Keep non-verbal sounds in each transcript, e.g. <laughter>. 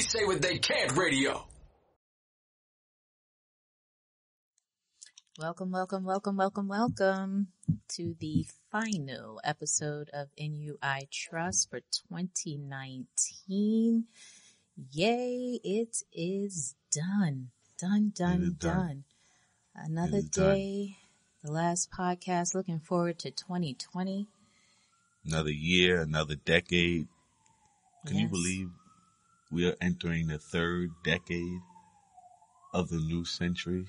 They say what they can't radio. Welcome, welcome, welcome, welcome, welcome to the final episode of InUITrust for 2019. Yay, it is done. Done, done, done. done. Another day, done. the last podcast. Looking forward to 2020. Another year, another decade. Can yes. you believe we are entering the third decade of the new century,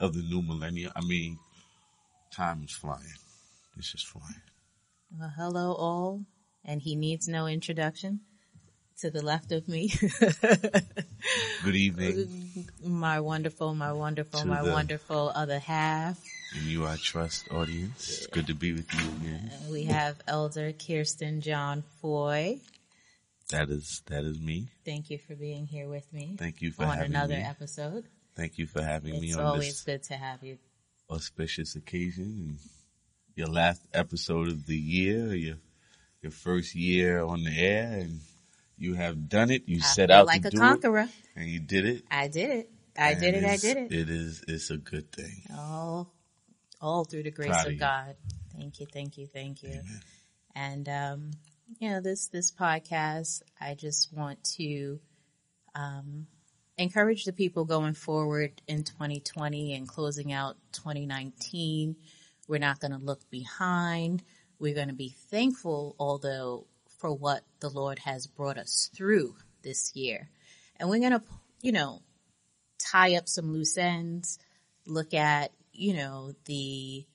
of the new millennium? I mean, time is flying. This is flying. Well, hello all, and he needs no introduction to the left of me. <laughs> Good evening. My wonderful, my wonderful, to my wonderful other half. InUITrust audience. It's good to be with you again. We have Elder Kirsten John Foy. That is, that is me. Thank you for being here with me. Thank you for on having another me. episode. Thank you for having it's me on always good to have you. Auspicious occasion and your last episode of the year, your, your first year on the air and you have done it. You I set out like to a do conqueror. it, and you did it. I did it. I did it. I did it. It is. It's a good thing. All, all through the grace Proud of of God. Thank you. Thank you. Thank you. Amen. And um, you know this this podcast. I just want to um, encourage the people going forward in 2020 and closing out 2019. We're not going to look behind. We're going to be thankful, although for what the Lord has brought us through this year. And we're going to, you know, tie up some loose ends, look at, you know, the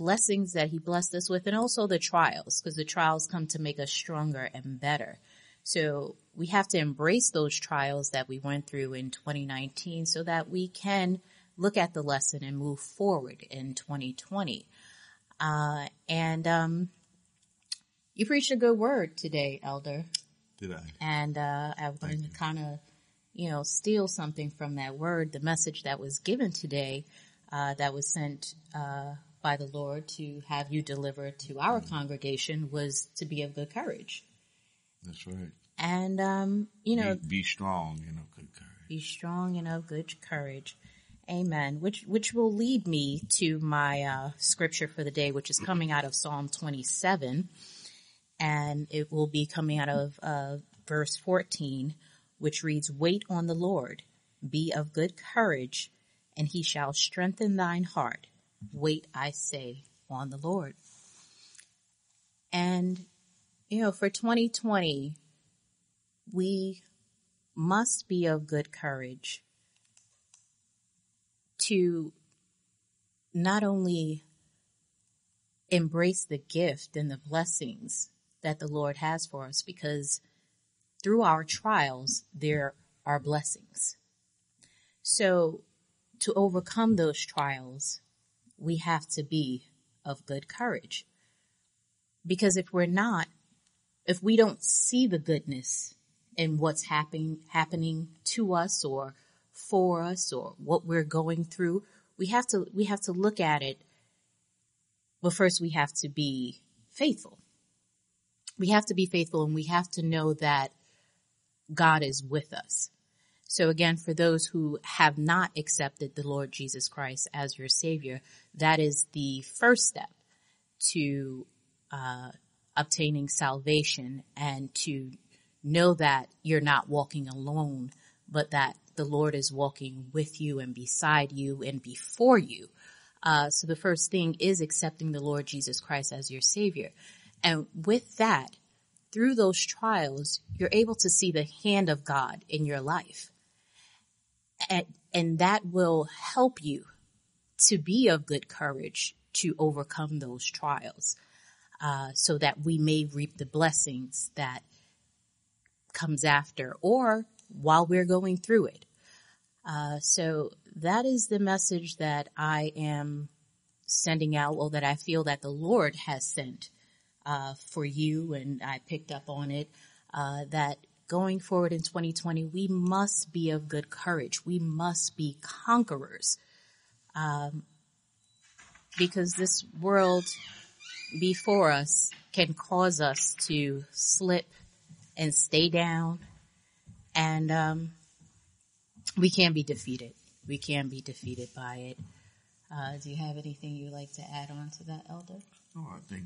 blessings that he blessed us with and also the trials because the trials come to make us stronger and better. So we have to embrace those trials that we went through in 2019 so that we can look at the lesson and move forward in 2020. Uh, and, um, you preached a good word today, Elder. Did I? And uh, I wanted to kind of, you know, steal something from that word, the message that was given today, uh, that was sent uh, by the Lord to have you deliver to our mm-hmm. congregation was to be of good courage. That's right. And um, you know, be, be strong and of good courage. Be strong and of good courage. Amen. Which which will lead me to my uh, scripture for the day, which is coming out of Psalm 27 and it will be coming out of uh, verse 14, which reads, Wait on the Lord, be of good courage, and he shall strengthen thine heart. Wait, I say, on the Lord. And, you know, for 2020, we must be of good courage to not only embrace the gift and the blessings that the Lord has for us because through our trials, there are blessings. So to overcome those trials, we have to be of good courage. Because if we're not, if we don't see the goodness in what's happening, happening to us or for us or what we're going through, we have to, we have to look at it. But first we have to be faithful we have to be faithful and we have to know that God is with us. So again, for those who have not accepted the Lord Jesus Christ as your savior, that is the first step to uh, obtaining salvation and to know that you're not walking alone, but that the Lord is walking with you and beside you and before you. Uh, so the first thing is accepting the Lord Jesus Christ as your savior. And with that, through those trials, you're able to see the hand of God in your life. And, and that will help you to be of good courage to overcome those trials, uh, so that we may reap the blessings that comes after or while we're going through it. Uh, so that is the message that I am sending out, or that I feel that the Lord has sent uh, for you, and I picked up on it, uh, that going forward in 2020, we must be of good courage. We must be conquerors. Um, because this world before us can cause us to slip and stay down And, um, we can be defeated. We can be defeated by it. Uh, do you have anything you'd like to add on to that, Elder? No, I think,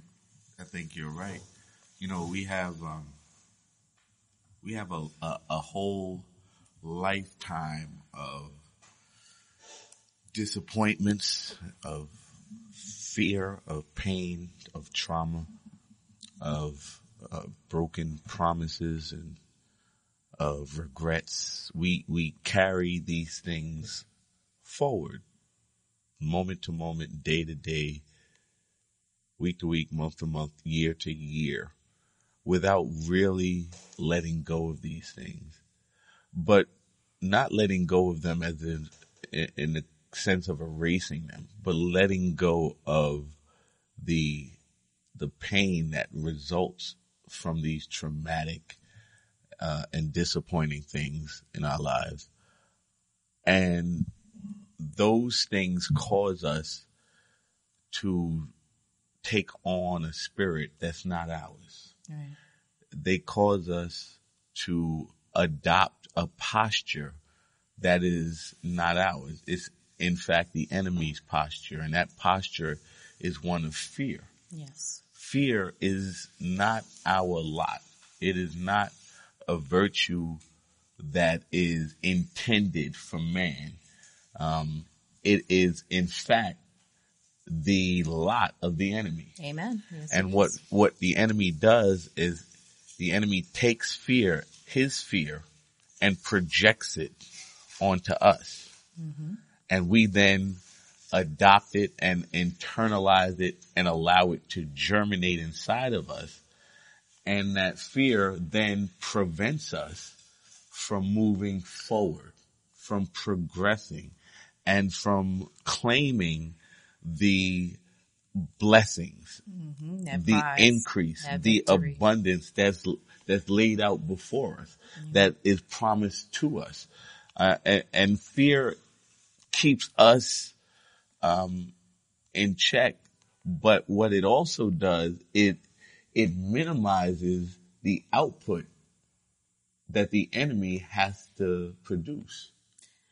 I think you're right. You know, we have, um, we have a, a, a whole lifetime of disappointments, of fear, of pain, of trauma, of uh, broken promises and of regrets. We, we carry these things forward moment to moment, day to day, week to week, month to month, year to year without really letting go of these things, but not letting go of them as in, in the sense of erasing them, but letting go of the, the pain that results from these traumatic uh, and disappointing things in our lives. And those things cause us to take on a spirit that's not ours. Right. They cause us to adopt a posture that is not ours. It's in fact the enemy's posture and that posture is one of fear. Yes. Fear is not our lot. It is not a virtue that is intended for man. Um, it is in fact the lot of the enemy. Amen. Yes, and what, what the enemy does is the enemy takes fear, his fear, and projects it onto us. Mm-hmm. And we then adopt it and internalize it and allow it to germinate inside of us. And that fear then prevents us from moving forward, from progressing, and from claiming the blessings, mm-hmm, the prize, increase, the abundance that's that's laid out before us, mm-hmm. that is promised to us, uh, and, and, fear keeps us um, in check. But what it also does, it it minimizes the output that the enemy has to produce.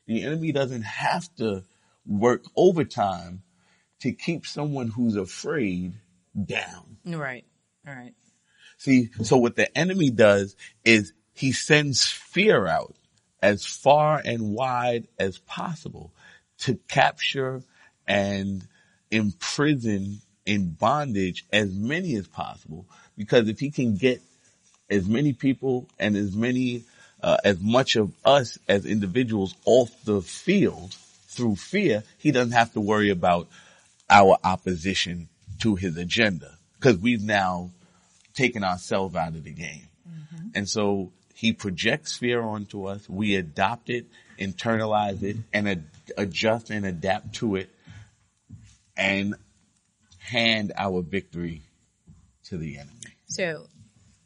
The enemy doesn't have to work overtime to keep someone who's afraid down. Right. All right. See, so what the enemy does is he sends fear out as far and wide as possible to capture and imprison in bondage as many as possible. Because if he can get as many people and as many uh, as much of us as individuals off the field through fear, he doesn't have to worry about our opposition to his agenda because we've now taken ourselves out of the game. Mm-hmm. And so he projects fear onto us. We adopt it, internalize it, and ad- adjust and adapt to it and hand our victory to the enemy. So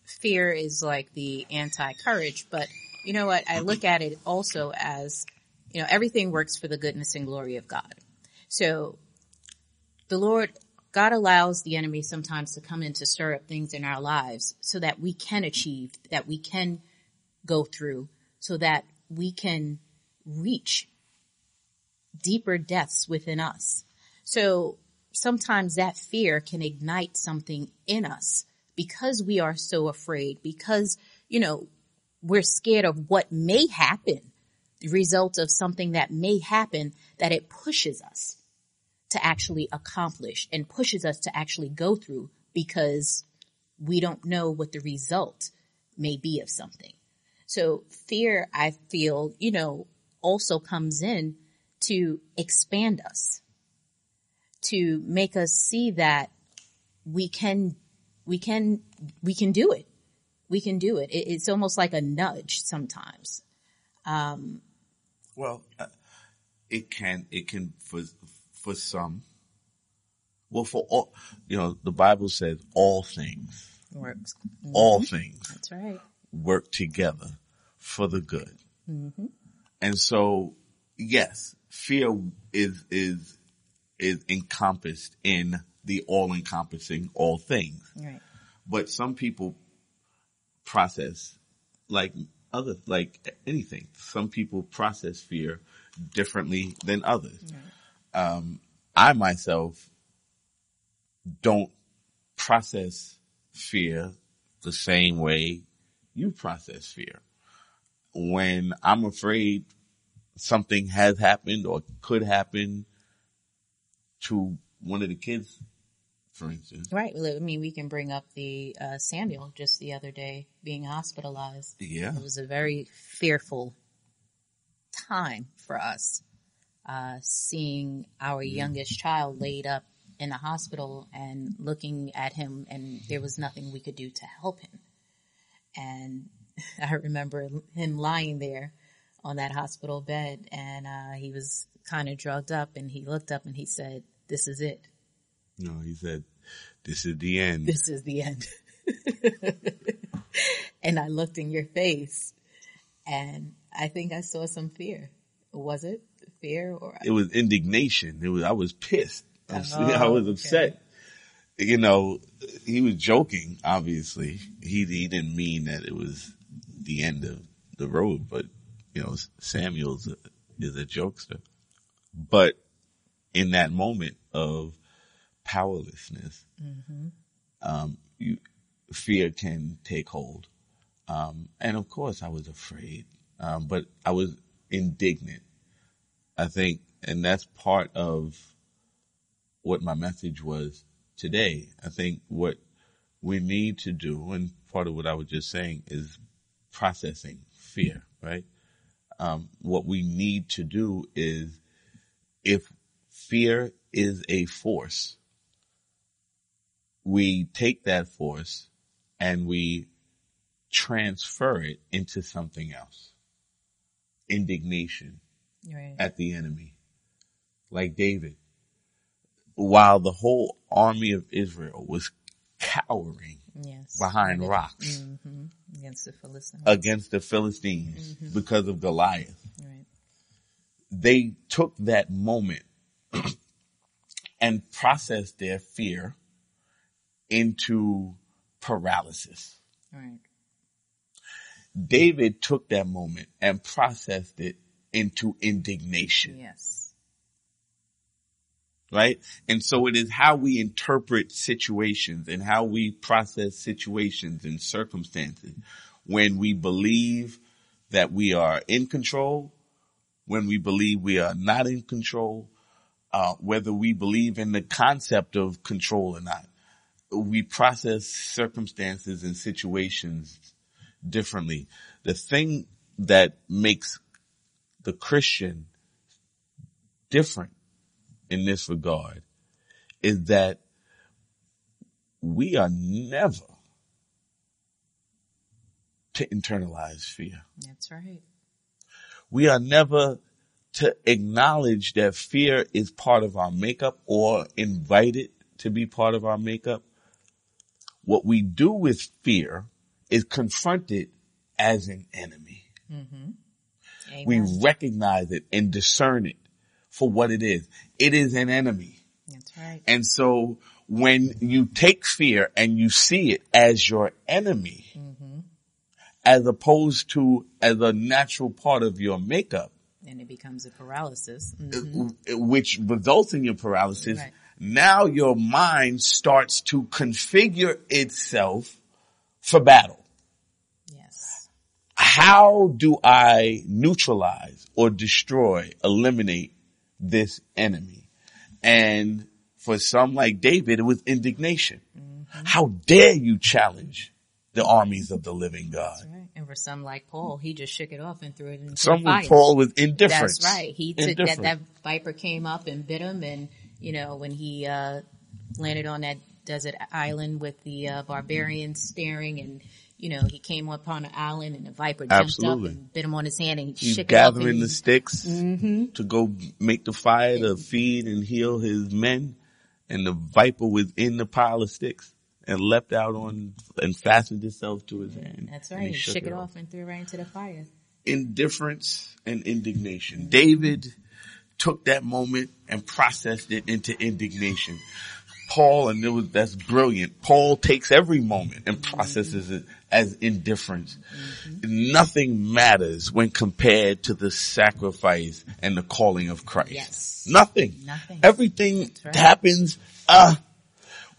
fear is like the anti-courage, but you know what? I look at it also as, you know, everything works for the goodness and glory of God. So the Lord, God allows the enemy sometimes to come in to stir up things in our lives so that we can achieve, that we can go through, so that we can reach deeper depths within us. So sometimes that fear can ignite something in us because we are so afraid, because, you know, we're scared of what may happen, the result of something that may happen, that it pushes us to actually accomplish and pushes us to actually go through because we don't know what the result may be of something. So fear, I feel, you know, also comes in to expand us, to make us see that we can, we can, we can do it we can do it. it it's almost like a nudge sometimes. Um, well, uh, it can, it can for, for some. Well, for all, you know, the Bible says all things. Works. Mm-hmm. All things. That's right. Work together for the good. Mm-hmm. And so, yes, fear is, is, is encompassed in the all encompassing all things. Right. But some people process like other, like anything. Some people process fear differently than others. Right. Um, I myself don't process fear the same way you process fear. When I'm afraid something has happened or could happen to one of the kids, for instance. Right. Well, I mean, we can bring up the uh, Samuel just the other day being hospitalized. Yeah. It was a very fearful time for us, uh, seeing our yeah. youngest child laid up in the hospital and looking at him and there was nothing we could do to help him. And <laughs> I remember him lying there on that hospital bed and, uh, he was kind of drugged up and he looked up and he said, this is it. No, he said, this is the end. This is the end. <laughs> and I looked in your face and I think I saw some fear. Was it fear or? It was indignation. It was, I was pissed. <laughs> I was, oh, I was upset. Okay. You know, he was joking, obviously. He, he didn't mean that it was the end of the road, but you know, Samuel's a, is a jokester. But in that moment of powerlessness, mm-hmm. um, you, fear can take hold. Um, and of course I was afraid, um, but I was indignant. I think, and that's part of what my message was today. I think what we need to do, and part of what I was just saying is processing fear, right? Um, what we need to do is if fear is a force, we take that force and we transfer it into something else. Indignation right. at the enemy. Like David while the whole army of Israel was cowering yes. behind right. rocks mm-hmm. against the Philistines, against the Philistines mm-hmm. because of Goliath. Right. They took that moment <clears throat> and processed their fear into paralysis. Right. David took that moment and processed it into indignation. Yes right? And so it is how we interpret situations and how we process situations and circumstances when we believe that we are in control, when we believe we are not in control, uh, whether we believe in the concept of control or not. We process circumstances and situations differently. The thing that makes the Christian different in this regard is that we are never to internalize fear. That's right. We are never to acknowledge that fear is part of our makeup or invite it to be part of our makeup. What we do with fear is confronted as an enemy. Mm-hmm. We recognize it and discern it for what it is. It is an enemy. That's right. And so when you take fear and you see it as your enemy, mm-hmm. as opposed to as a natural part of your makeup, and it becomes a paralysis, mm-hmm. which results in your paralysis. Right. Now your mind starts to configure itself for battle. Yes. How do I neutralize or destroy, eliminate this enemy. And for some like David, it was indignation. Mm-hmm. How dare you challenge the armies of the living God? Right. And for some like Paul, he just shook it off and threw it into some the fire. Paul was indifferent. That's right. He took that, that viper came up and bit him and, you know, when he, uh, landed on that desert island with the, uh, barbarians staring and, you know, he came upon an island and the viper jumped Absolutely. up and bit him on his hand and he He's gathering the sticks mm-hmm. to go make the fire to feed and heal his men. And the viper was in the pile of sticks and leapt out on and fastened itself to his hand. That's right. He, he shook, shook, it off. off and threw it right into the fire. Indifference and indignation. David took that moment and processed it into indignation. Paul, and it was, that's brilliant. Paul takes every moment and processes it as indifference. Mm-hmm. Nothing matters when compared to the sacrifice and the calling of Christ. Yes. Nothing. Nothing. Everything right. happens, uh,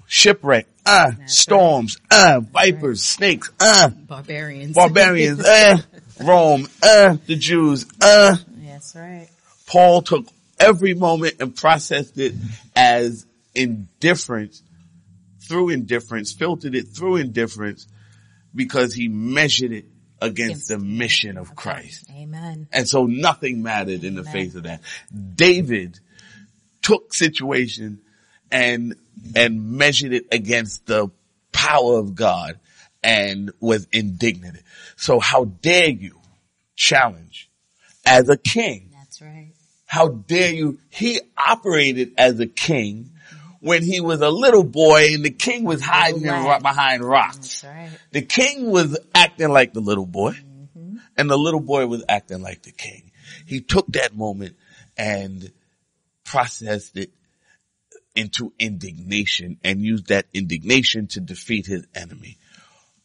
shipwreck, uh, That's storms, right. uh, vipers, snakes, uh, barbarians, barbarians, <laughs> uh, Rome, uh, the Jews, uh. That's right. Paul took every moment and processed it as indifference through indifference, filtered it through indifference because he measured it against the mission of Christ. Amen. And so nothing mattered in the face of that. David took situation and, and measured it against the power of God and was indignant. So how dare you challenge as a king? That's right. How dare you? He operated as a king when he was a little boy and the king was hiding right. behind rocks. Right. The king was acting like the little boy mm-hmm. and the little boy was acting like the king. He took that moment and processed it into indignation and used that indignation to defeat his enemy.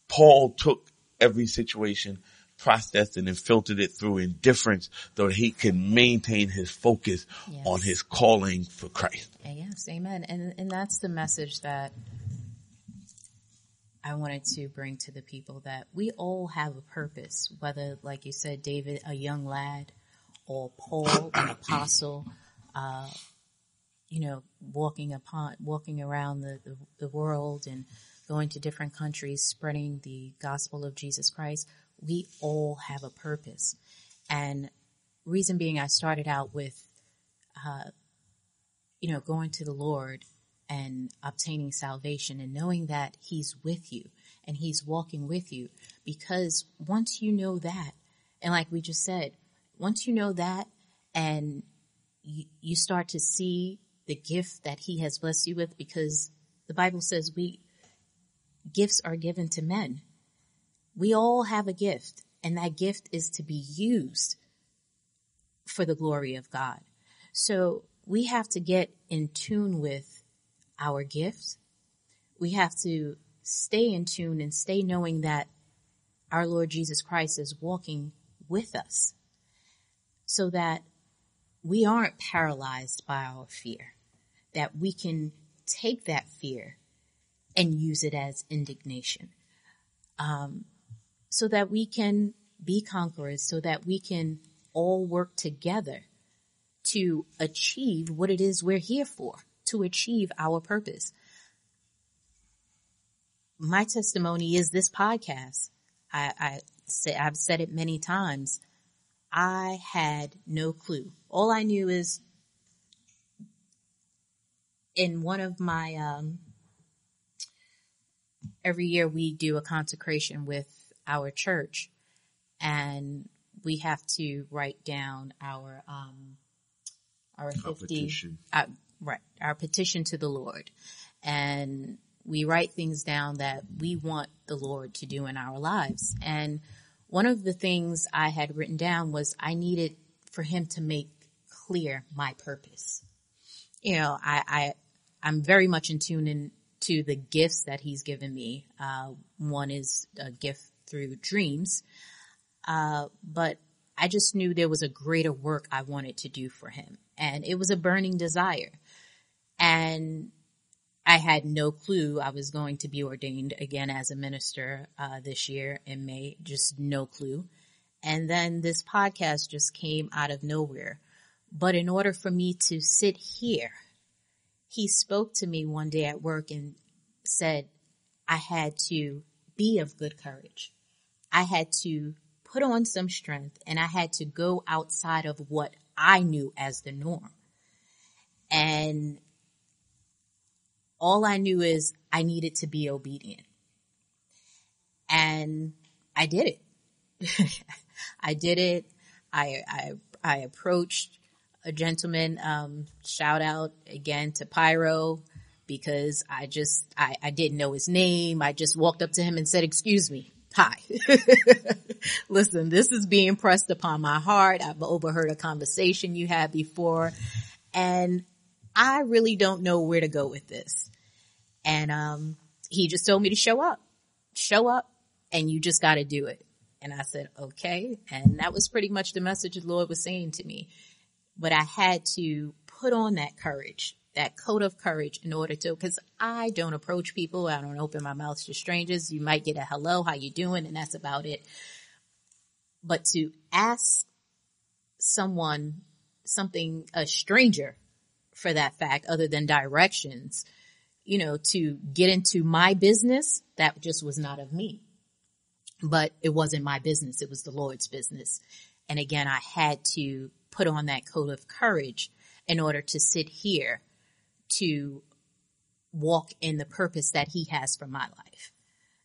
Paul took every situation processed it and filtered it through indifference so that he can maintain his focus yes. on his calling for Christ. Yes, amen. And, and that's the message that I wanted to bring to the people that we all have a purpose, whether, like you said, David, a young lad, or Paul, an <coughs> apostle, uh, you know, walking upon, walking around the, the, the world and going to different countries, spreading the gospel of Jesus Christ we all have a purpose. And reason being, I started out with, uh, you know, going to the Lord and obtaining salvation and knowing that He's with you and He's walking with you. Because once you know that, and like we just said, once you know that and you, you start to see the gift that He has blessed you with, because the Bible says we, gifts are given to men we all have a gift, and that gift is to be used for the glory of God. So we have to get in tune with our gifts. We have to stay in tune and stay knowing that our Lord Jesus Christ is walking with us so that we aren't paralyzed by our fear, that we can take that fear and use it as indignation. Um, so that we can be conquerors, so that we can all work together to achieve what it is we're here for, to achieve our purpose. My testimony is this podcast. I, I say, I've said it many times. I had no clue. All I knew is in one of my, um, every year we do a consecration with our church and we have to write down our um our 50 uh, right our petition to the Lord and we write things down that we want the Lord to do in our lives and one of the things I had written down was I needed for him to make clear my purpose. You know, I, I, I'm very much in tune in, to the gifts that he's given me. Uh, one is a gift through dreams. Uh, but I just knew there was a greater work I wanted to do for him. And it was a burning desire. And I had no clue I was going to be ordained again as a minister uh, this year in May, just no clue. And then this podcast just came out of nowhere. But in order for me to sit here, he spoke to me one day at work and said I had to be of good courage. I had to put on some strength and I had to go outside of what I knew as the norm. And all I knew is I needed to be obedient. And I did it. <laughs> I did it. I, I, I approached a gentleman, um, shout out again to Pyro because I just, I, I didn't know his name. I just walked up to him and said, excuse me. Hi. <laughs> Listen, this is being pressed upon my heart. I've overheard a conversation you had before and I really don't know where to go with this. And, um, he just told me to show up, show up and you just got to do it. And I said, okay. And that was pretty much the message the Lord was saying to me. But I had to put on that courage, that coat of courage in order to, cause I don't approach people. I don't open my mouth to strangers. You might get a hello, how you doing? And that's about it. But to ask someone something, a stranger for that fact, other than directions, you know, to get into my business, that just was not of me. But it wasn't my business. It was the Lord's business. And again, I had to put on that coat of courage in order to sit here to walk in the purpose that he has for my life.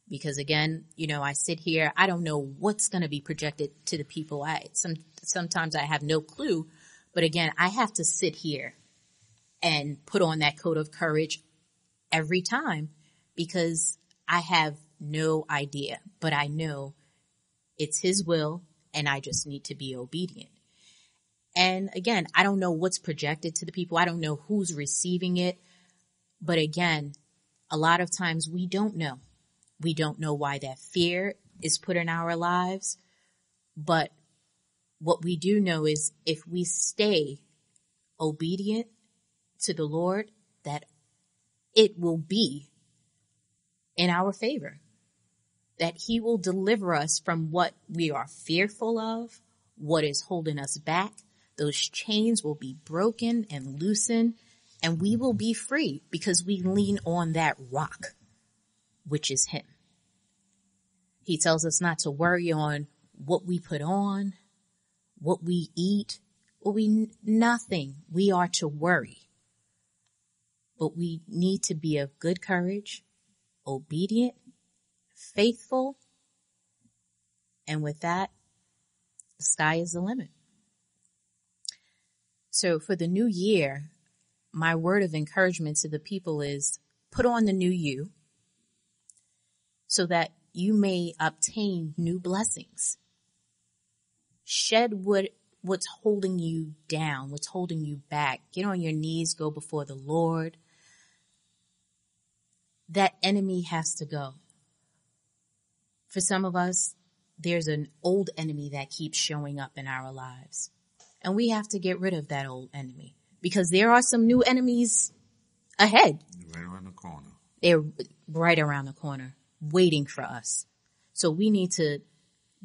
Because again, you know, I sit here, I don't know what's going to be projected to the people. I, some, sometimes I have no clue, but again, I have to sit here and put on that coat of courage every time because I have no idea, but I know it's his will and I just need to be obedient. And again, I don't know what's projected to the people. I don't know who's receiving it. But again, a lot of times we don't know. We don't know why that fear is put in our lives. But what we do know is if we stay obedient to the Lord, that it will be in our favor. That he will deliver us from what we are fearful of, what is holding us back. Those chains will be broken and loosened and we will be free because we lean on that rock, which is him. He tells us not to worry on what we put on, what we eat, what we, nothing. We are to worry. But we need to be of good courage, obedient, faithful, and with that, the sky is the limit. So for the new year, my word of encouragement to the people is put on the new you so that you may obtain new blessings. Shed what, what's holding you down, what's holding you back. Get on your knees, go before the Lord. That enemy has to go. For some of us, there's an old enemy that keeps showing up in our lives. And we have to get rid of that old enemy because there are some new enemies ahead. Right around the corner. They're right around the corner waiting for us. So we need to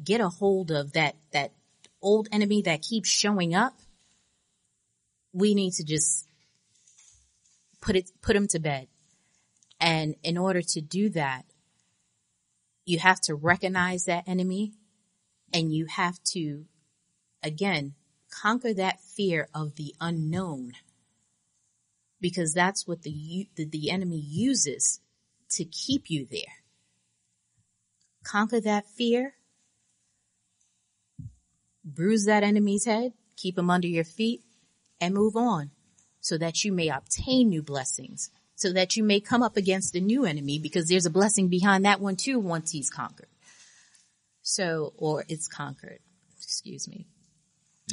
get a hold of that, that old enemy that keeps showing up. We need to just put it, put him to bed. And in order to do that, you have to recognize that enemy and you have to, again, conquer that fear of the unknown because that's what the, the, the enemy uses to keep you there. Conquer that fear, bruise that enemy's head, keep him under your feet, and move on so that you may obtain new blessings, so that you may come up against a new enemy because there's a blessing behind that one too once he's conquered. So, or it's conquered. Excuse me.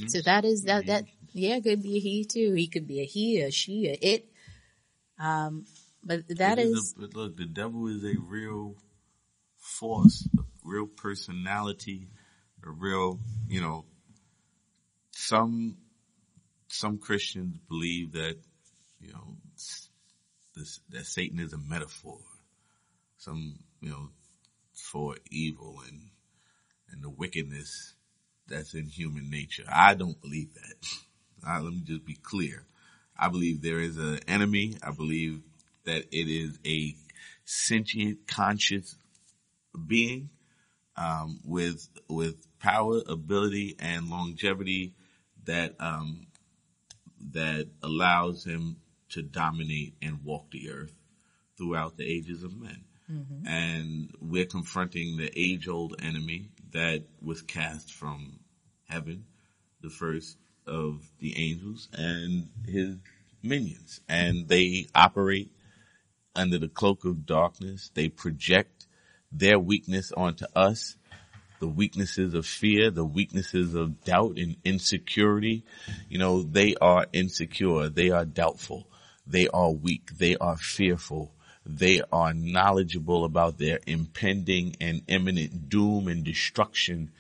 So that is that that yeah could be a he too. He could be a he, a she, a it. Um, but that It is, a- but look, the devil is a real force, a real personality, a real, you know, some, some Christians believe that, you know, this, that Satan is a metaphor. Some, you know, for evil and, and the wickedness that's in human nature. I don't believe that. <laughs> Let me just be clear. I believe there is an enemy. I believe that it is a sentient, conscious being um, with with power, ability, and longevity that um, that allows him to dominate and walk the earth throughout the ages of men. And we're confronting the age old enemy that was cast from heaven, the first of the angels and his minions. And they operate under the cloak of darkness. They project their weakness onto us. The weaknesses of fear, the weaknesses of doubt and insecurity. You know, they are insecure. They are doubtful. They are weak. They are fearful. they are knowledgeable about their impending and imminent doom and destruction.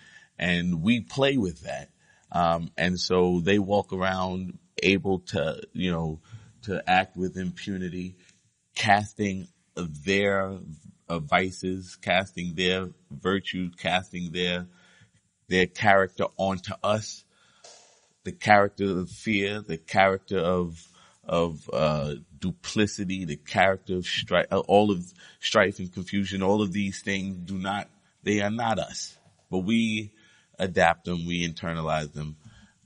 And we play with that. Um, and so they walk around able to, you know, to act with impunity, casting their uh, vices, casting their virtues, casting their, their character onto us, the character of fear, the character of, of, uh, duplicity, the character of strife, uh, all of strife and confusion, all of these things do not, they are not us, but we adapt them, we internalize them,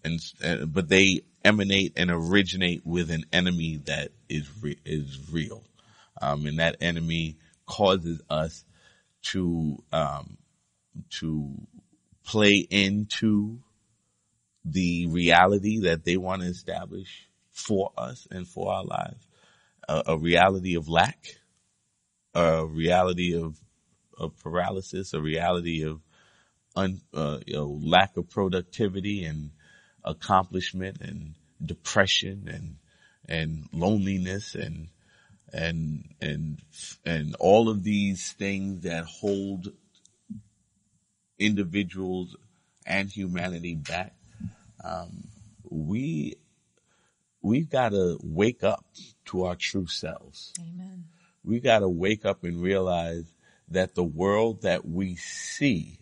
and, uh, but they emanate and originate with an enemy that is re- is real, um, and that enemy causes us to um, to play into the reality that they want to establish for us and for our lives, a, a reality of lack, a reality of of paralysis, a reality of un, uh, you know, lack of productivity and accomplishment and depression and, and loneliness and, and, and, and all of these things that hold individuals and humanity back. Um, we, we've got to wake up to our true selves. Amen. We got to wake up and realize that the world that we see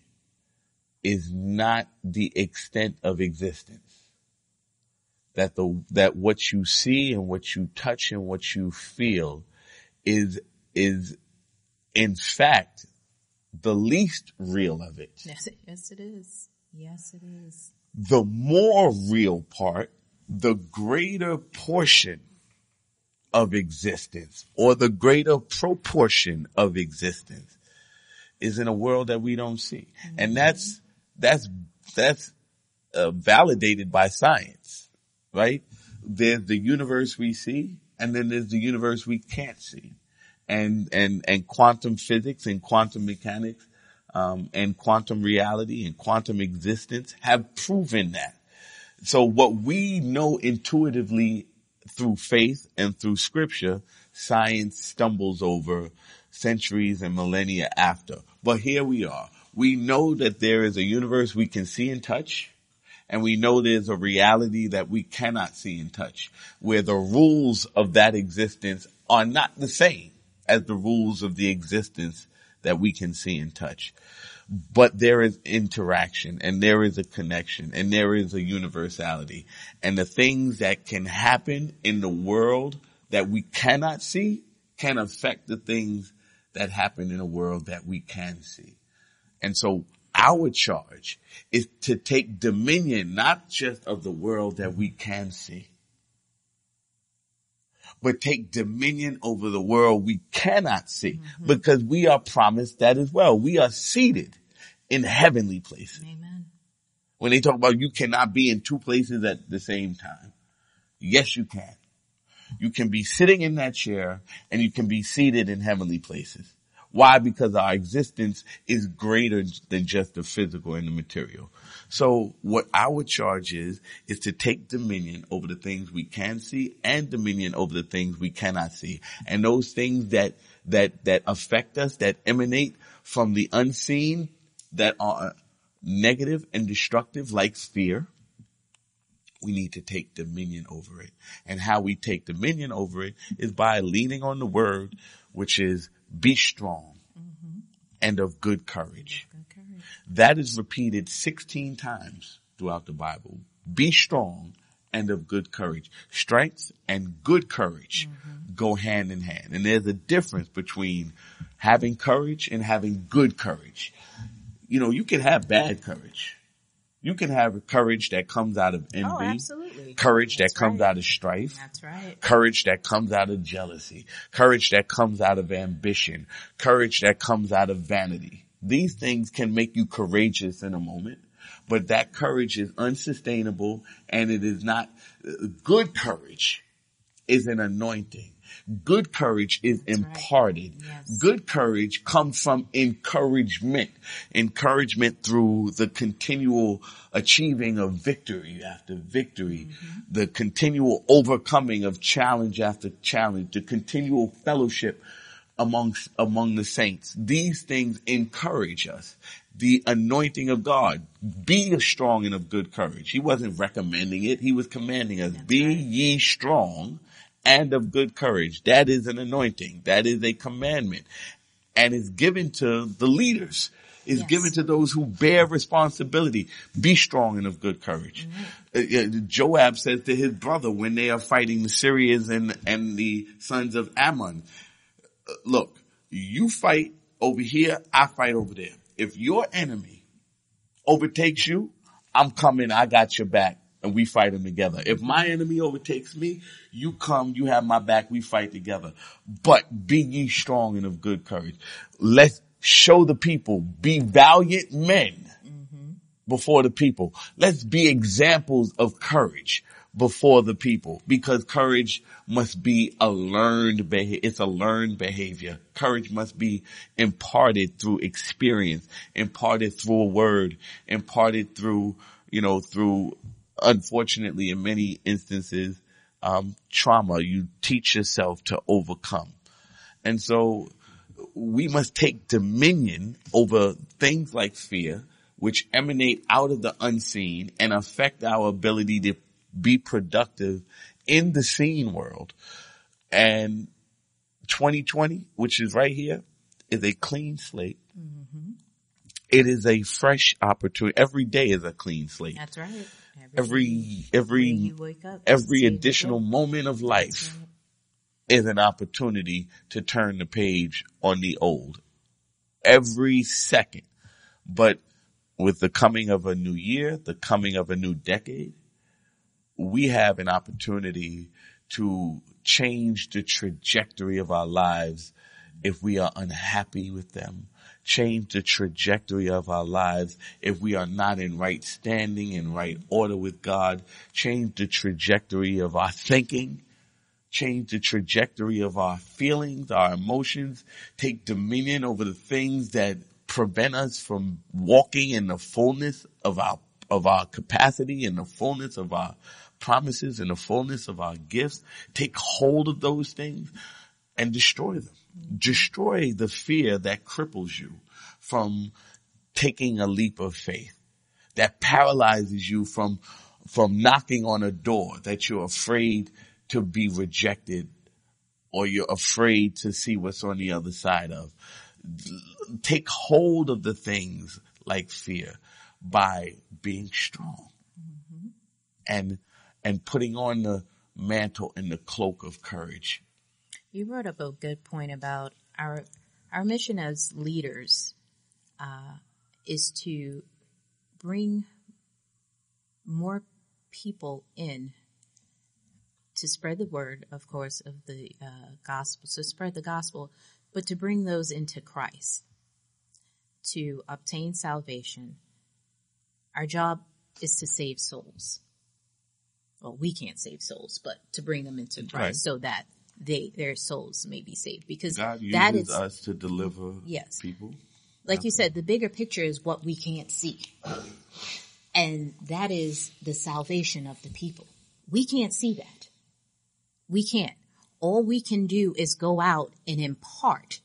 is not the extent of existence. That the, that what you see and what you touch and what you feel is, is in fact the least real of it. Yes, yes it is. Yes it is. The more real part, the greater portion of existence or the greater proportion of existence is in a world that we don't see. Mm-hmm. And that's that's, that's uh, validated by science, right? There's the universe we see and then there's the universe we can't see. And, and, and quantum physics and quantum mechanics, um, and quantum reality and quantum existence have proven that. So what we know intuitively through faith and through scripture, science stumbles over centuries and millennia after. But here we are we know that there is a universe we can see and touch. And we know there's a reality that we cannot see and touch where the rules of that existence are not the same as the rules of the existence that we can see and touch. But there is interaction and there is a connection and there is a universality and the things that can happen in the world that we cannot see can affect the things that happen in a world that we can see. And so our charge is to take dominion, not just of the world that we can see, but take dominion over the world we cannot see mm-hmm. because we are promised that as well. We are seated in heavenly places. Amen. When they talk about you cannot be in two places at the same time. Yes, you can. You can be sitting in that chair and you can be seated in heavenly places. Why? Because our existence is greater than just the physical and the material. So what our charge is, is to take dominion over the things we can see and dominion over the things we cannot see. And those things that, that, that affect us, that emanate from the unseen, that are uh, negative and destructive like fear, we need to take dominion over it. And how we take dominion over it is by leaning on the word, which is be strong mm-hmm. and of good courage. good courage. That is repeated 16 times throughout the Bible. Be strong and of good courage. Strength and good courage mm-hmm. go hand in hand. And there's a difference between having courage and having good courage. You know, you can have bad courage. You can have courage that comes out of envy. Oh, absolutely. Courage That's that comes right. out of strife. That's right. Courage that comes out of jealousy. Courage that comes out of ambition. Courage that comes out of vanity. These things can make you courageous in a moment, but that courage is unsustainable and it is not uh, good courage is an anointing. Good courage is That's imparted. Right. Yes. Good courage comes from encouragement. Encouragement through the continual achieving of victory after victory, mm-hmm. the continual overcoming of challenge after challenge, the continual fellowship amongst, among the saints. These things encourage us. The anointing of God. Be strong and of good courage. He wasn't recommending it. He was commanding us. That's Be right. ye strong and of good courage. That is an anointing. That is a commandment and is given to the leaders. Is Yes. given to those who bear responsibility. Be strong and of good courage. Uh, uh, Joab says to his brother when they are fighting the Syrians and, and the sons of Ammon, uh, look, you fight over here, I fight over there. If your enemy overtakes you, I'm coming, I got your back, and we fight them together. If my enemy overtakes me, you come, you have my back, we fight together. But be ye strong and of good courage. Let's show the people, be valiant men mm-hmm. before the people. Let's be examples of courage before the people because courage must be a learned behavior. It's a learned behavior. Courage must be imparted through experience, imparted through a word, imparted through, you know, through, unfortunately, in many instances, um, trauma. You teach yourself to overcome. And so we must take dominion over things like fear, which emanate out of the unseen and affect our ability to be productive in the seen world. And 2020, which is right here, is a clean slate. It is a fresh opportunity. Every day is a clean slate. That's right. Every, every, you wake up, every additional moment of life is an opportunity to turn the page on the old. Every second. But with the coming of a new year, the coming of a new decade, we have an opportunity to change the trajectory of our lives if we are unhappy with them. Change the trajectory of our lives if we are not in right standing and right order with God. Change the trajectory of our thinking change the trajectory of our feelings, our emotions, take dominion over the things that prevent us from walking in the fullness of our, of our capacity and the fullness of our promises and the fullness of our gifts. Take hold of those things and destroy them. Destroy the fear that cripples you from taking a leap of faith that paralyzes you from, from knocking on a door that you're afraid to be rejected or you're afraid to see what's on the other side of. Take hold of the things like fear by being strong mm-hmm. and, and putting on the mantle and the cloak of courage. You brought up a good point about our our mission as leaders uh, is to bring more people in to spread the word, of course, of the uh, gospel, to spread the gospel, but to bring those into Christ, to obtain salvation. Our job is to save souls. Well, we can't save souls, but to bring them into Christ Right. so that they their souls may be saved. Because God uses that is us to deliver Yes. people. like you said, the bigger picture is what we can't see. And that is the salvation of the people. We can't see that. We can't. All we can do is go out and impart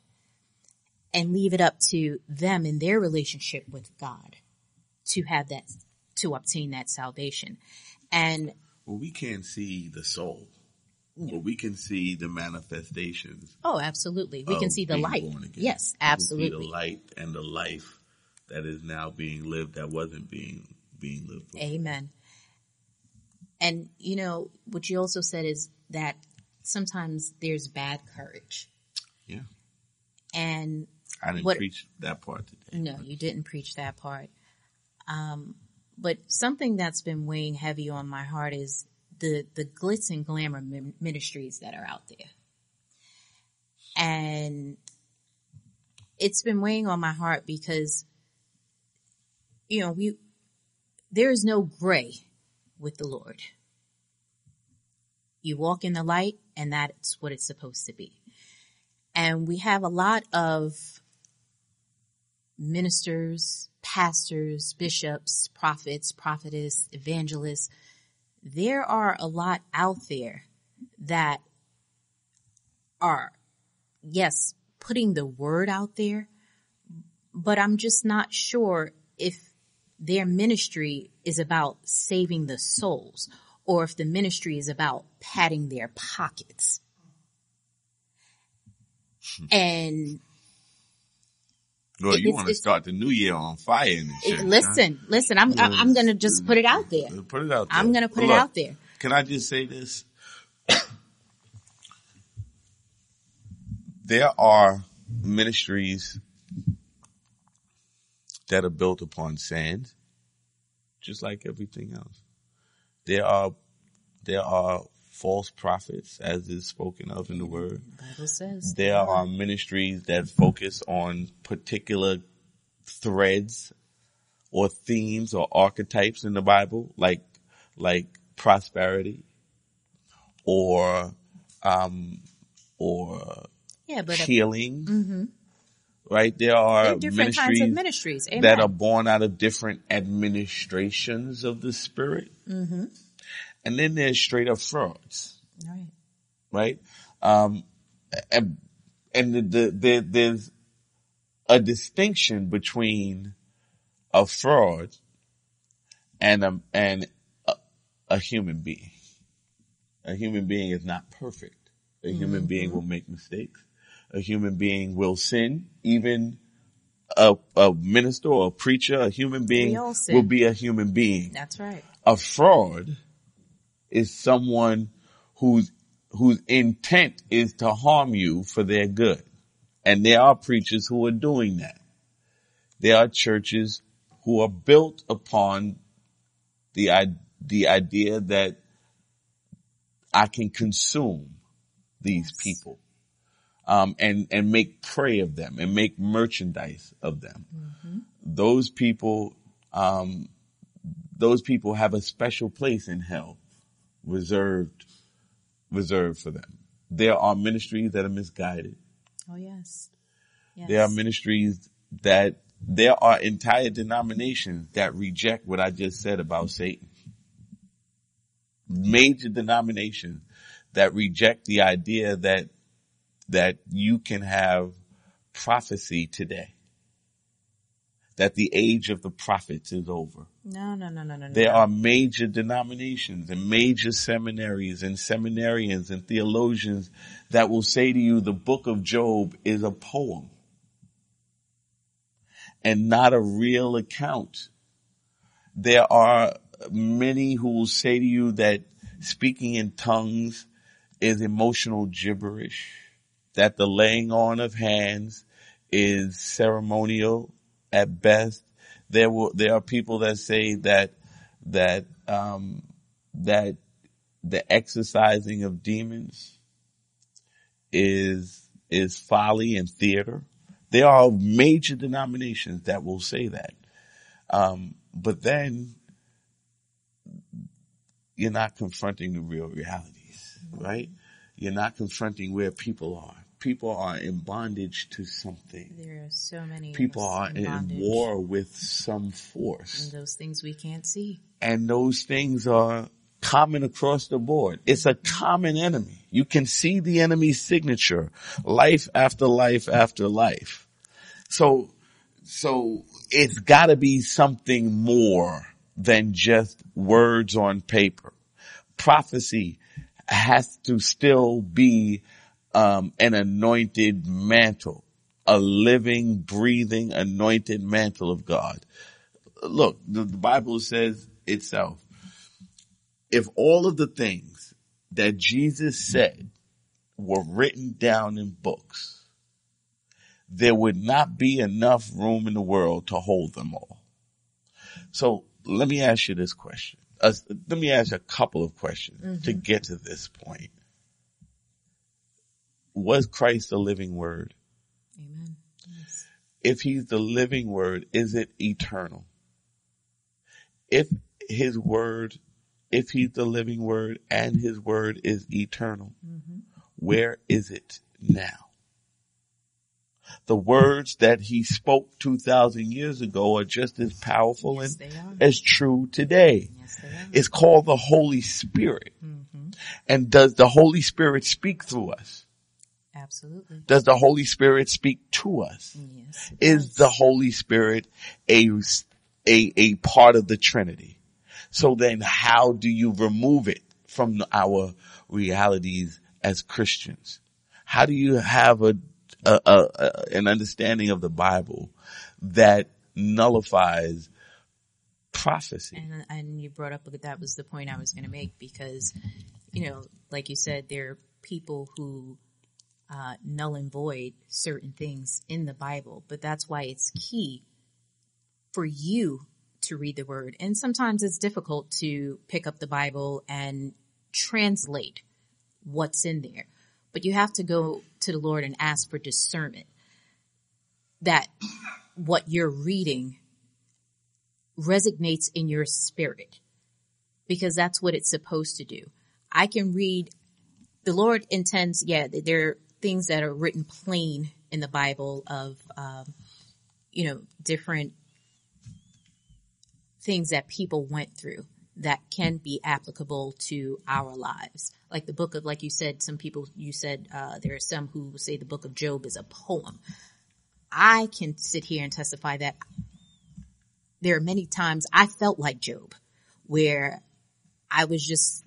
and leave it up to them in their relationship with God to have that, to obtain that salvation. And Well, we can't see the soul, but we can see the manifestations. oh, absolutely. We can see the light. Yes, We can see absolutely. the light and the life that is now being lived that wasn't being being lived. before. Amen. And you know, what you also said is that sometimes there's bad courage. Yeah, And I didn't What- preach that part today. no, you didn't preach that part. Um, but something that's been weighing heavy on my heart is the, the glitz and glamour ministries that are out there. And it's been weighing on my heart because, you know, we, there is no gray with the Lord. You walk in the light and that's what it's supposed to be. And we have a lot of ministers, pastors, bishops, prophets, prophetess, evangelists. There are a lot out there that are, yes, putting the word out there, but I'm just not sure if their ministry is about saving the souls or if the ministry is about padding their pockets. Hmm. And well, you want to start the new year on fire. And shit, listen, huh? listen, I'm, yes. I'm going to just put it out there. Put it out there. I'm going to put Look, it out there. Can I just say this? <coughs> there are ministries that are built upon sand, just like everything else. There are, there are false prophets as is spoken of in the word. Bible says there are ministries that focus on particular threads or themes or archetypes in the Bible, like, like prosperity or, um, or yeah, but healing. A, mm-hmm. Right? There are different ministries, kinds of ministries Amen. that are born out of different administrations of the spirit. Mm-hmm. And then there's straight up frauds. Right. Right? Um, and, and the, the, the, there's a distinction between a fraud and a, and a, a human being. A human being is not perfect. A human mm-hmm. being will make mistakes. A human being will sin. Even a, a minister or a preacher, a human being will be a human being. That's right. A fraud is someone whose, whose intent is to harm you for their good. And there are preachers who are doing that. There are churches who are built upon the, the idea that I can consume these yes. people. Um, and, and make prey of them and make merchandise of them. Mm-hmm. Those people, um, those people have a special place in hell reserved, reserved for them. There are ministries that are misguided. Oh yes. yes. There are ministries that there are entire denominations that reject what I just said about Satan. Major denominations that reject the idea that, that you can have prophecy today. That the age of the prophets is over. No, no, no, no, no. There no. are major denominations and major seminaries and seminarians and theologians that will say to you the book of Job is a poem and not a real account. There are many who will say to you that speaking in tongues is emotional gibberish, that the laying on of hands is ceremonial at best. There will, there are people that say that, that, um, that the exorcising of demons is, is folly and theater. There are major denominations that will say that. Um, but then you're not confronting the real realities, right? You're not confronting where people are. People are in bondage to something. There are so many. People are in, in war with some force. And those things we can't see. And those things are common across the board. It's a common enemy. You can see the enemy's signature life after life after life. So, so it's gotta be something more than just words on paper. Prophecy has to still be um, an anointed mantle, a living, breathing, anointed mantle of God. Look, the, the Bible says itself, if all of the things that Jesus said were written down in books, there would not be enough room in the world to hold them all. So let me ask you this question uh, let me ask a couple of questions mm-hmm. to get to this point. Was Christ the living word? Amen. Yes. If he's the living word, is it eternal? If his word, if he's the living word and his word is eternal, mm-hmm. where is it now? the words that he spoke 2000 years ago are just as powerful yes, and as true today. Yes, it's called the Holy Spirit. Mm-hmm. And does the Holy Spirit speak through us? Absolutely. Does the Holy Spirit speak to us? Yes. Is the Holy Spirit a, a, a part of the Trinity? So then how do you remove it from our realities as Christians? How do you have a, a, a, an understanding of the Bible that nullifies prophecy? And, and you brought up that that was the point I was going to make because, you know, like you said, there are people who uh, null and void certain things in the Bible, but that's why it's key for you to read the word. And sometimes it's difficult to pick up the Bible and translate what's in there, but you have to go to the Lord and ask for discernment that what you're reading resonates in your spirit because that's what it's supposed to do. I can read, the Lord intends, yeah, there things that are written plain in the Bible of, um, you know, different things that people went through that can be applicable to our lives. Like the book of, like you said, some people, you said, uh, there are some who say the book of Job is a poem. I can sit here and testify that there are many times I felt like Job where I was just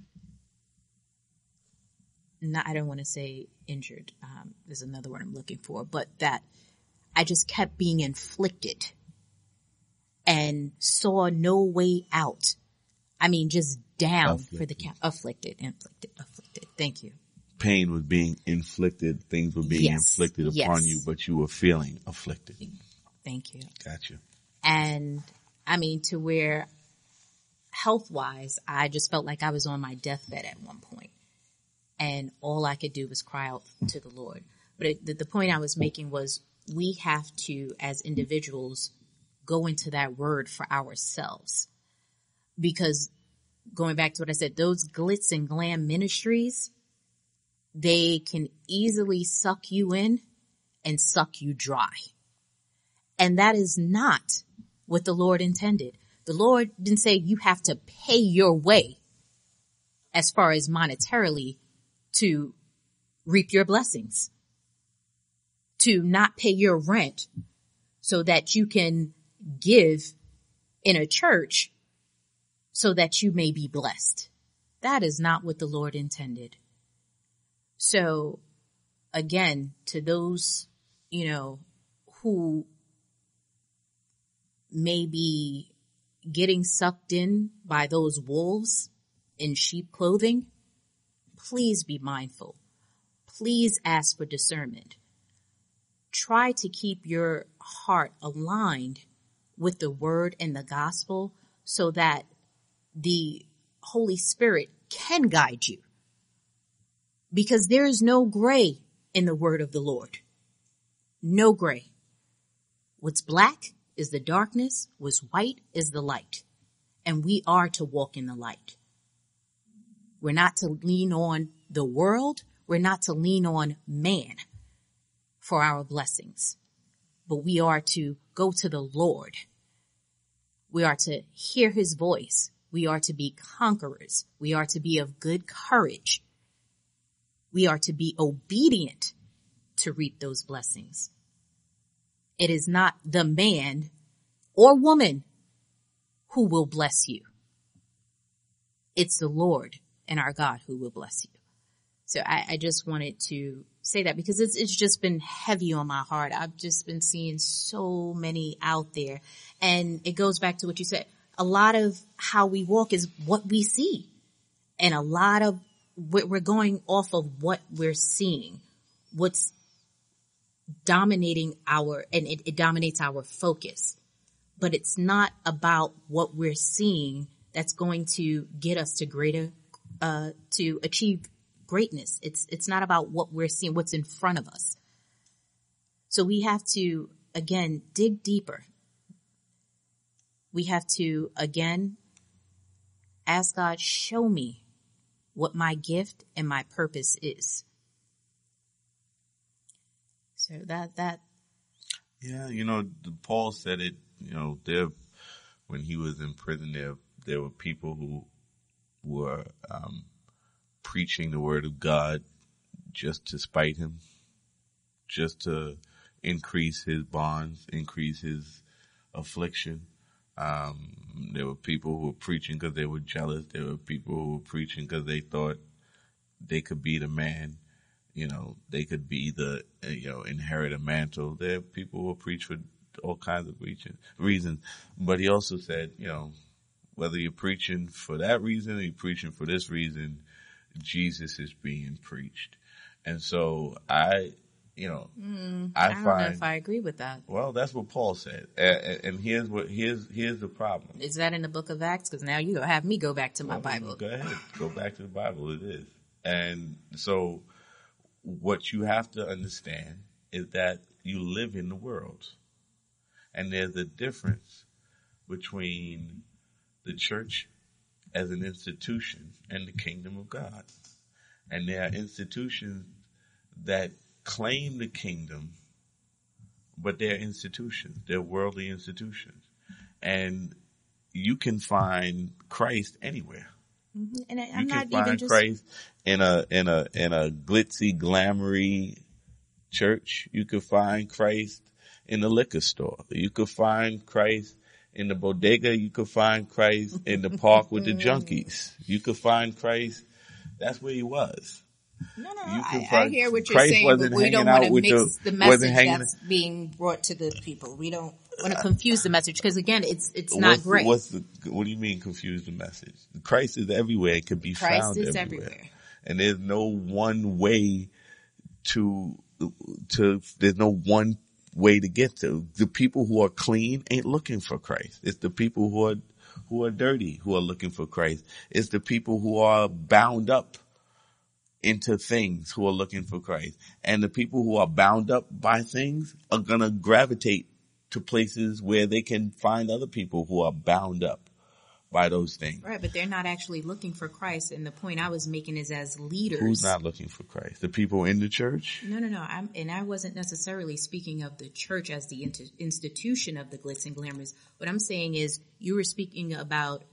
not, I don't want to say injured. Um, there's another word I'm looking for, but that I just kept being inflicted and saw no way out. I mean, just down afflicted. for the count. Afflicted, inflicted, afflicted. Thank you. Pain was being inflicted. Things were being yes. inflicted yes. upon you, but you were feeling afflicted. Thank you. Gotcha. And I mean, to where health wise, I just felt like I was on my deathbed at one point and all I could do was cry out to the Lord. But it, the, the point I was making was we have to, as individuals, go into that word for ourselves. Because going back to what I said, those glitz and glam ministries, they can easily suck you in and suck you dry. And that is not what the Lord intended. The Lord didn't say you have to pay your way as far as monetarily to reap your blessings, to not pay your rent so that you can give in a church so that you may be blessed. That is not what the Lord intended. So again, to those, you know, who may be getting sucked in by those wolves in sheep clothing, please be mindful. Please ask for discernment. Try to keep your heart aligned with the word and the gospel so that the Holy Spirit can guide you. Because there is no gray in the word of the Lord. No gray. What's black is the darkness, what's white is the light. And we are to walk in the light. We're not to lean on the world. We're not to lean on man for our blessings, but we are to go to the Lord. We are to hear his voice. We are to be conquerors. We are to be of good courage. We are to be obedient to reap those blessings. It is not the man or woman who will bless you. It's the Lord and our God who will bless you. So I, I just wanted to say that because it's, it's just been heavy on my heart. I've just been seeing so many out there and it goes back to what you said. A lot of how we walk is what we see and a lot of we're going off of what we're seeing, what's dominating our, and it, it dominates our focus, but it's not about what we're seeing that's going to get us to greater uh, to achieve greatness. It's, it's not about what we're seeing, what's in front of us. So we have to, again, dig deeper. We have to, again, ask God, show me what my gift and my purpose is. So that, that. Yeah, you know, Paul said it, you know, there, when he was in prison, there, there were people who were um, preaching the word of God just to spite him, just to increase his bonds, increase his affliction. Um, there were people who were preaching because they were jealous. There were people who were preaching because they thought they could be the man. You know, they could be the, you know, inherit a mantle. There people who preach for all kinds of reasons. But he also said, you know, whether you're preaching for that reason or you're preaching for this reason, Jesus is being preached. And so I, you know, mm, I, I, don't find, know if I agree with that. Well, that's what Paul said, and, and here's what here's here's the problem. Is that in the Book of Acts? Because now you gonna have me go back to my well, Bible. Go ahead, go back to the Bible. It is, and so what you have to understand is that you live in the world, and there's a difference between the church as an institution and the kingdom of God. And there are institutions that claim the kingdom, but they're institutions. They're worldly institutions. And you can find Christ anywhere. Mm-hmm. And I, am you can not find just... Christ in a in a in a glitzy, glamoury church. You could find Christ in the liquor store. You could find Christ in the bodega. You could find Christ in the park with the mm. junkies. You could find Christ. That's where he was. No, no, I, I, hear what you're Christ saying, but we don't want to mix the, the message that's being brought to the people. We don't want to uh, confuse the message because again, it's it's not what's, great. What's the, what do you mean confuse the message? Christ is everywhere. It can be Christ found everywhere. everywhere. and there's no one way to to. There's no one way to get to. The people who are clean ain't looking for Christ. It's the people who are, who are dirty who are looking for Christ. It's the people who are bound up into things who are looking for Christ. And the people who are bound up by things are gonna gravitate to places where they can find other people who are bound up by those things. Right, but they're not actually looking for Christ. And the point I was making is as leaders. Who's not looking for Christ? The people in the church? No, no, no. I'm, and I wasn't necessarily speaking of the church as the institution of the glitz and glamours. What I'm saying is you were speaking about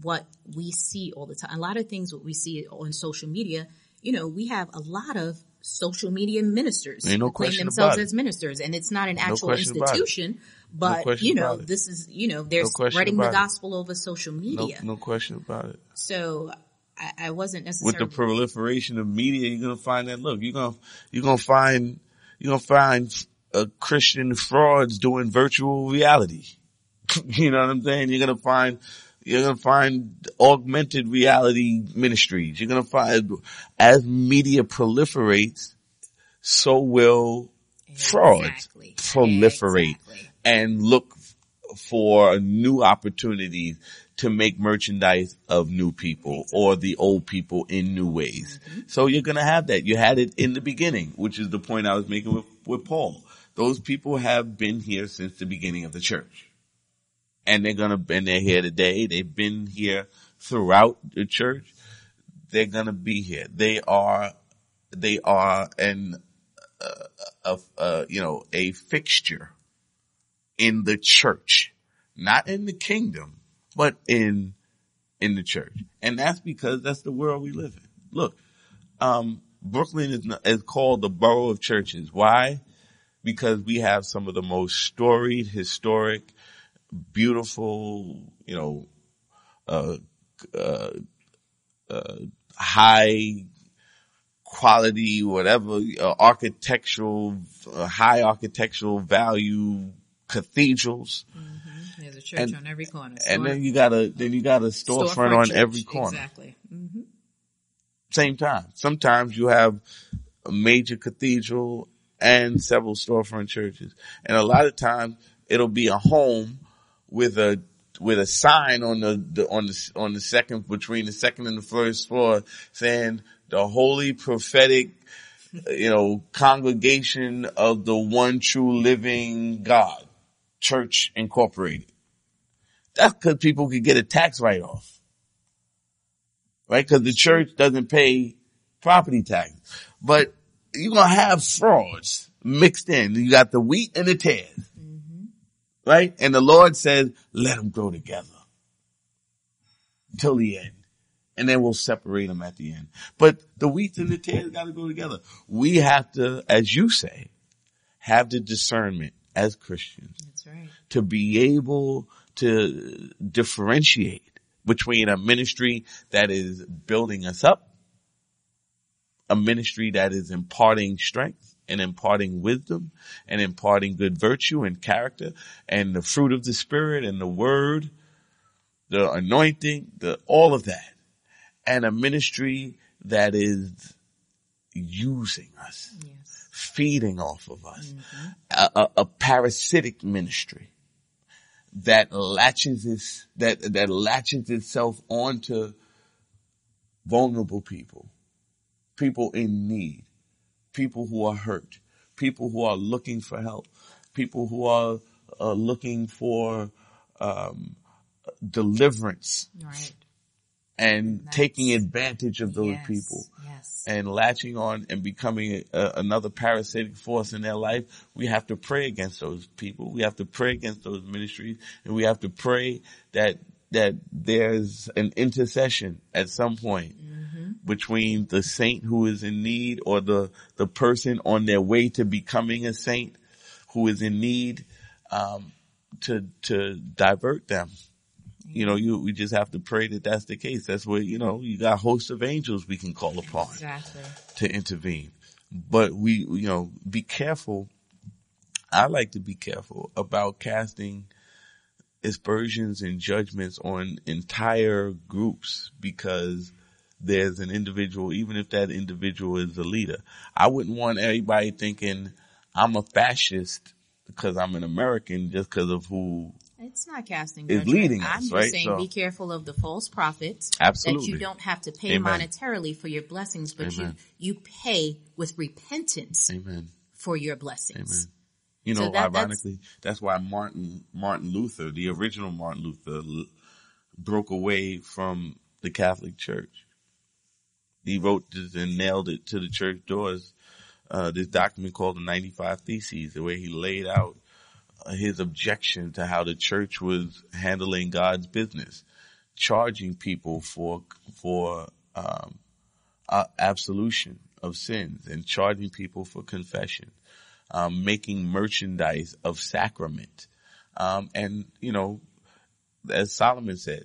what we see all the time. A lot of things what we see on social media, you know, we have a lot of social media ministers Ain't no claim themselves as ministers and it's not an actual no institution but no you know this is you know they're spreading the gospel it. over social media. no, question about it. So I, I, wasn't necessarily with the proliferation of media you're gonna find that look you're gonna you're gonna find you're gonna find uh, christian frauds doing virtual reality. <laughs> You know what i'm saying? You're gonna find you're going to find augmented reality ministries. You're going to find as media proliferates, so will frauds proliferate exactly. and look for new opportunities to make merchandise of new people exactly. or the old people in new ways. Mm-hmm. So you're going to have that. You had it in the beginning, which is the point I was making with, with Paul. Those people have been here since the beginning of the church and they're gonna, and they're here today. They've been here throughout the church. They're gonna be here. They are, they are an, uh, uh, you know, a fixture in the church, not in the kingdom, but in, in the church. And that's because that's the world we live in. Look, um, Brooklyn is, is called the borough of churches. Why? Because we have some of the most storied, historic, beautiful, you know, uh, uh, uh, high quality, whatever, uh, architectural, uh, high architectural value cathedrals. Mm-hmm. There's a church and, on every corner. Store. And then you got a, then you got a storefront, storefront on church. every corner. Exactly. Mm-hmm. Same time. Sometimes you have a major cathedral and several storefront churches. And a lot of times it'll be a home with a with a sign on the, the, on the on the second between the second and the first floor saying the holy prophetic you know congregation of the one true living God church incorporated. That's because people could get a tax write off right? Because the church doesn't pay property tax. But you're gonna have frauds mixed in. You got the wheat and the tares Right? And the Lord says, let them grow together until the end. And then we'll separate them at the end. But the wheat and the tares got to go together. We have to, as you say, have the discernment as Christians That's right. to be able to differentiate between a ministry that is building us up, a ministry that is imparting strength and imparting wisdom and imparting good virtue and character and the fruit of the spirit and the word, the anointing, the, all of that. And a ministry that is using us, Yes. feeding off of us, mm-hmm. a, a, a parasitic ministry that latches its, that, that latches itself onto vulnerable people, people in need, people who are hurt, people who are looking for help, people who are uh, looking for um, deliverance Right. and That's- taking advantage of those yes. people Yes. and latching on and becoming a, another parasitic force in their life, we have to pray against those people. We have to pray against those ministries and we have to pray that, that there's an intercession at some point between the saint who is in need or the, the person on their way to becoming a saint who is in need, um, to, to divert them. You know, you, we just have to pray that that's the case. That's where, you know, you got hosts of angels we can call upon Exactly. to intervene. But we, you know, be careful. I like to be careful about casting aspersions and judgments on entire groups because there's an individual, even if that individual is the leader. I wouldn't want everybody thinking I'm a fascist because I'm an American just because of who It's not casting Is judgment. leading us, I'm just right? saying So- be careful of the false prophets. Absolutely. That you don't have to pay Amen. monetarily for your blessings, but Amen. you, you pay with repentance Amen. for your blessings. Amen. You So know, that- that's- ironically, that's why Martin Martin Luther, the original Martin Luther, l- broke away from the Catholic Church. He wrote this and nailed it to the church doors. Uh, this document called the 95 Theses, the way he laid out uh, his objection to how the church was handling God's business, charging people for for um, uh, absolution of sins and charging people for confession, um, making merchandise of sacrament, um, and you know, as Solomon said,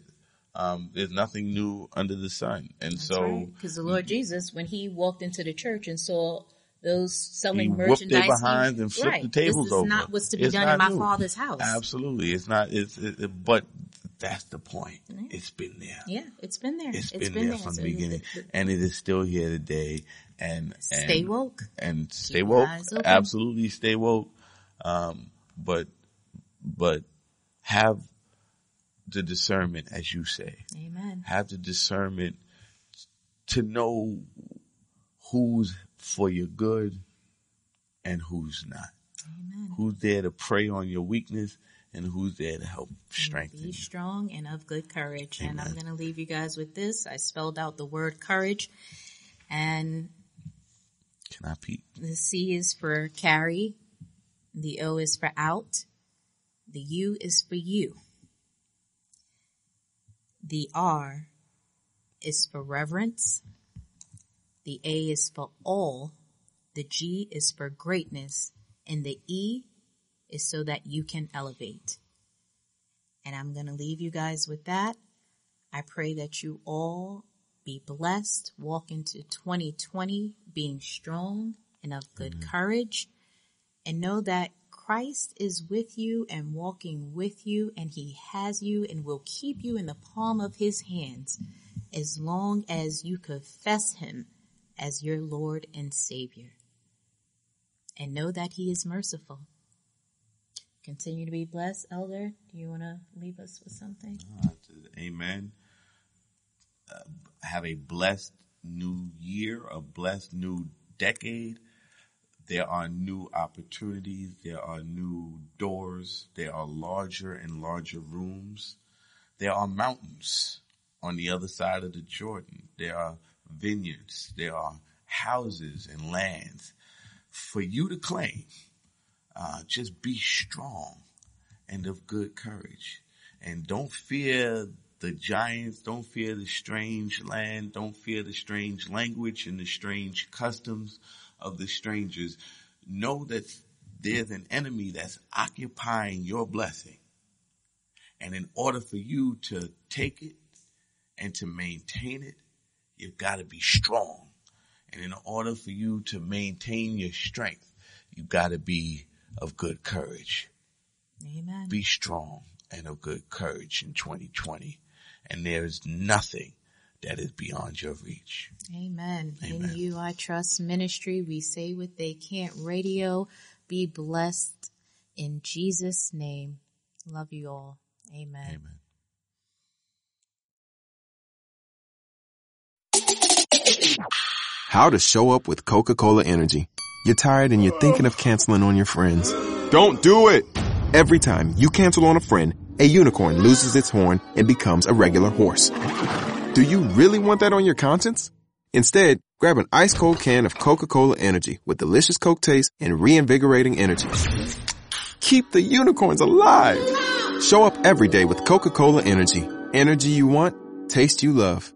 um, there's nothing new under the sun, and so Because the Lord Jesus, when he walked into the church and saw those selling merchandise, he- and flipped right. the tables this is over. not what's to be It's done in my new. father's house. Absolutely, it's not. It's it, it- but that's the point. It's been there. Yeah, it's been there. it's been, there from the beginning, the- the- and it is still here today. And, and Stay woke. and stay your woke. Absolutely, stay woke. Um, but but have the discernment, as you say, Amen. have the discernment to know who's for your good and who's not. Amen. Who's there to prey on your weakness and who's there to help strengthen you. strong and of good courage. And I'm going to leave you guys with this. I spelled out the word courage and Can I peek? the C is for carry. The O is for out. The U is for you. The R is for reverence. The A is for all. The G is for greatness. And the E is so that you can elevate. And I'm going to leave you guys with that. I pray that you all be blessed, walk into 2020 being strong and of good courage, and know that Christ is with you and walking with you, and He has you and will keep you in the palm of His hands as long as you confess Him as your Lord and Savior. And know that He is merciful. Continue to be blessed, Elder. Do you want to leave us with something? Amen. Uh, have a blessed new year, a blessed new decade. There are new opportunities. There are new doors. There are larger and larger rooms. There are mountains on the other side of the Jordan. There are vineyards. There are houses and lands for you to claim. Uh, just be strong and of good courage. And don't fear the giants. Don't fear the strange land. Don't fear the strange language and the strange customs of the strangers. Know that there's an enemy that's occupying your blessing. And in order for you to take it and to maintain it, you've got to be strong. And in order for you to maintain your strength, you've got to be of good courage. Amen. Be strong and of good courage in 2020. And there is nothing that is beyond your reach. Amen. Amen. In you I trust ministry. We say what they can't radio. Be blessed in Jesus name. Love you all. Amen. Amen. How to show up with Coca-Cola Energy. You're tired and you're thinking of canceling on your friends. Don't do it! Every time you cancel on a friend, a unicorn loses its horn and becomes a regular horse. Do you really want that on your conscience? Instead, grab an ice cold can of Coca-Cola Energy with delicious Coke taste and reinvigorating energy. Keep the unicorns alive! Show up every day with Coca-Cola Energy. Energy you want, taste you love.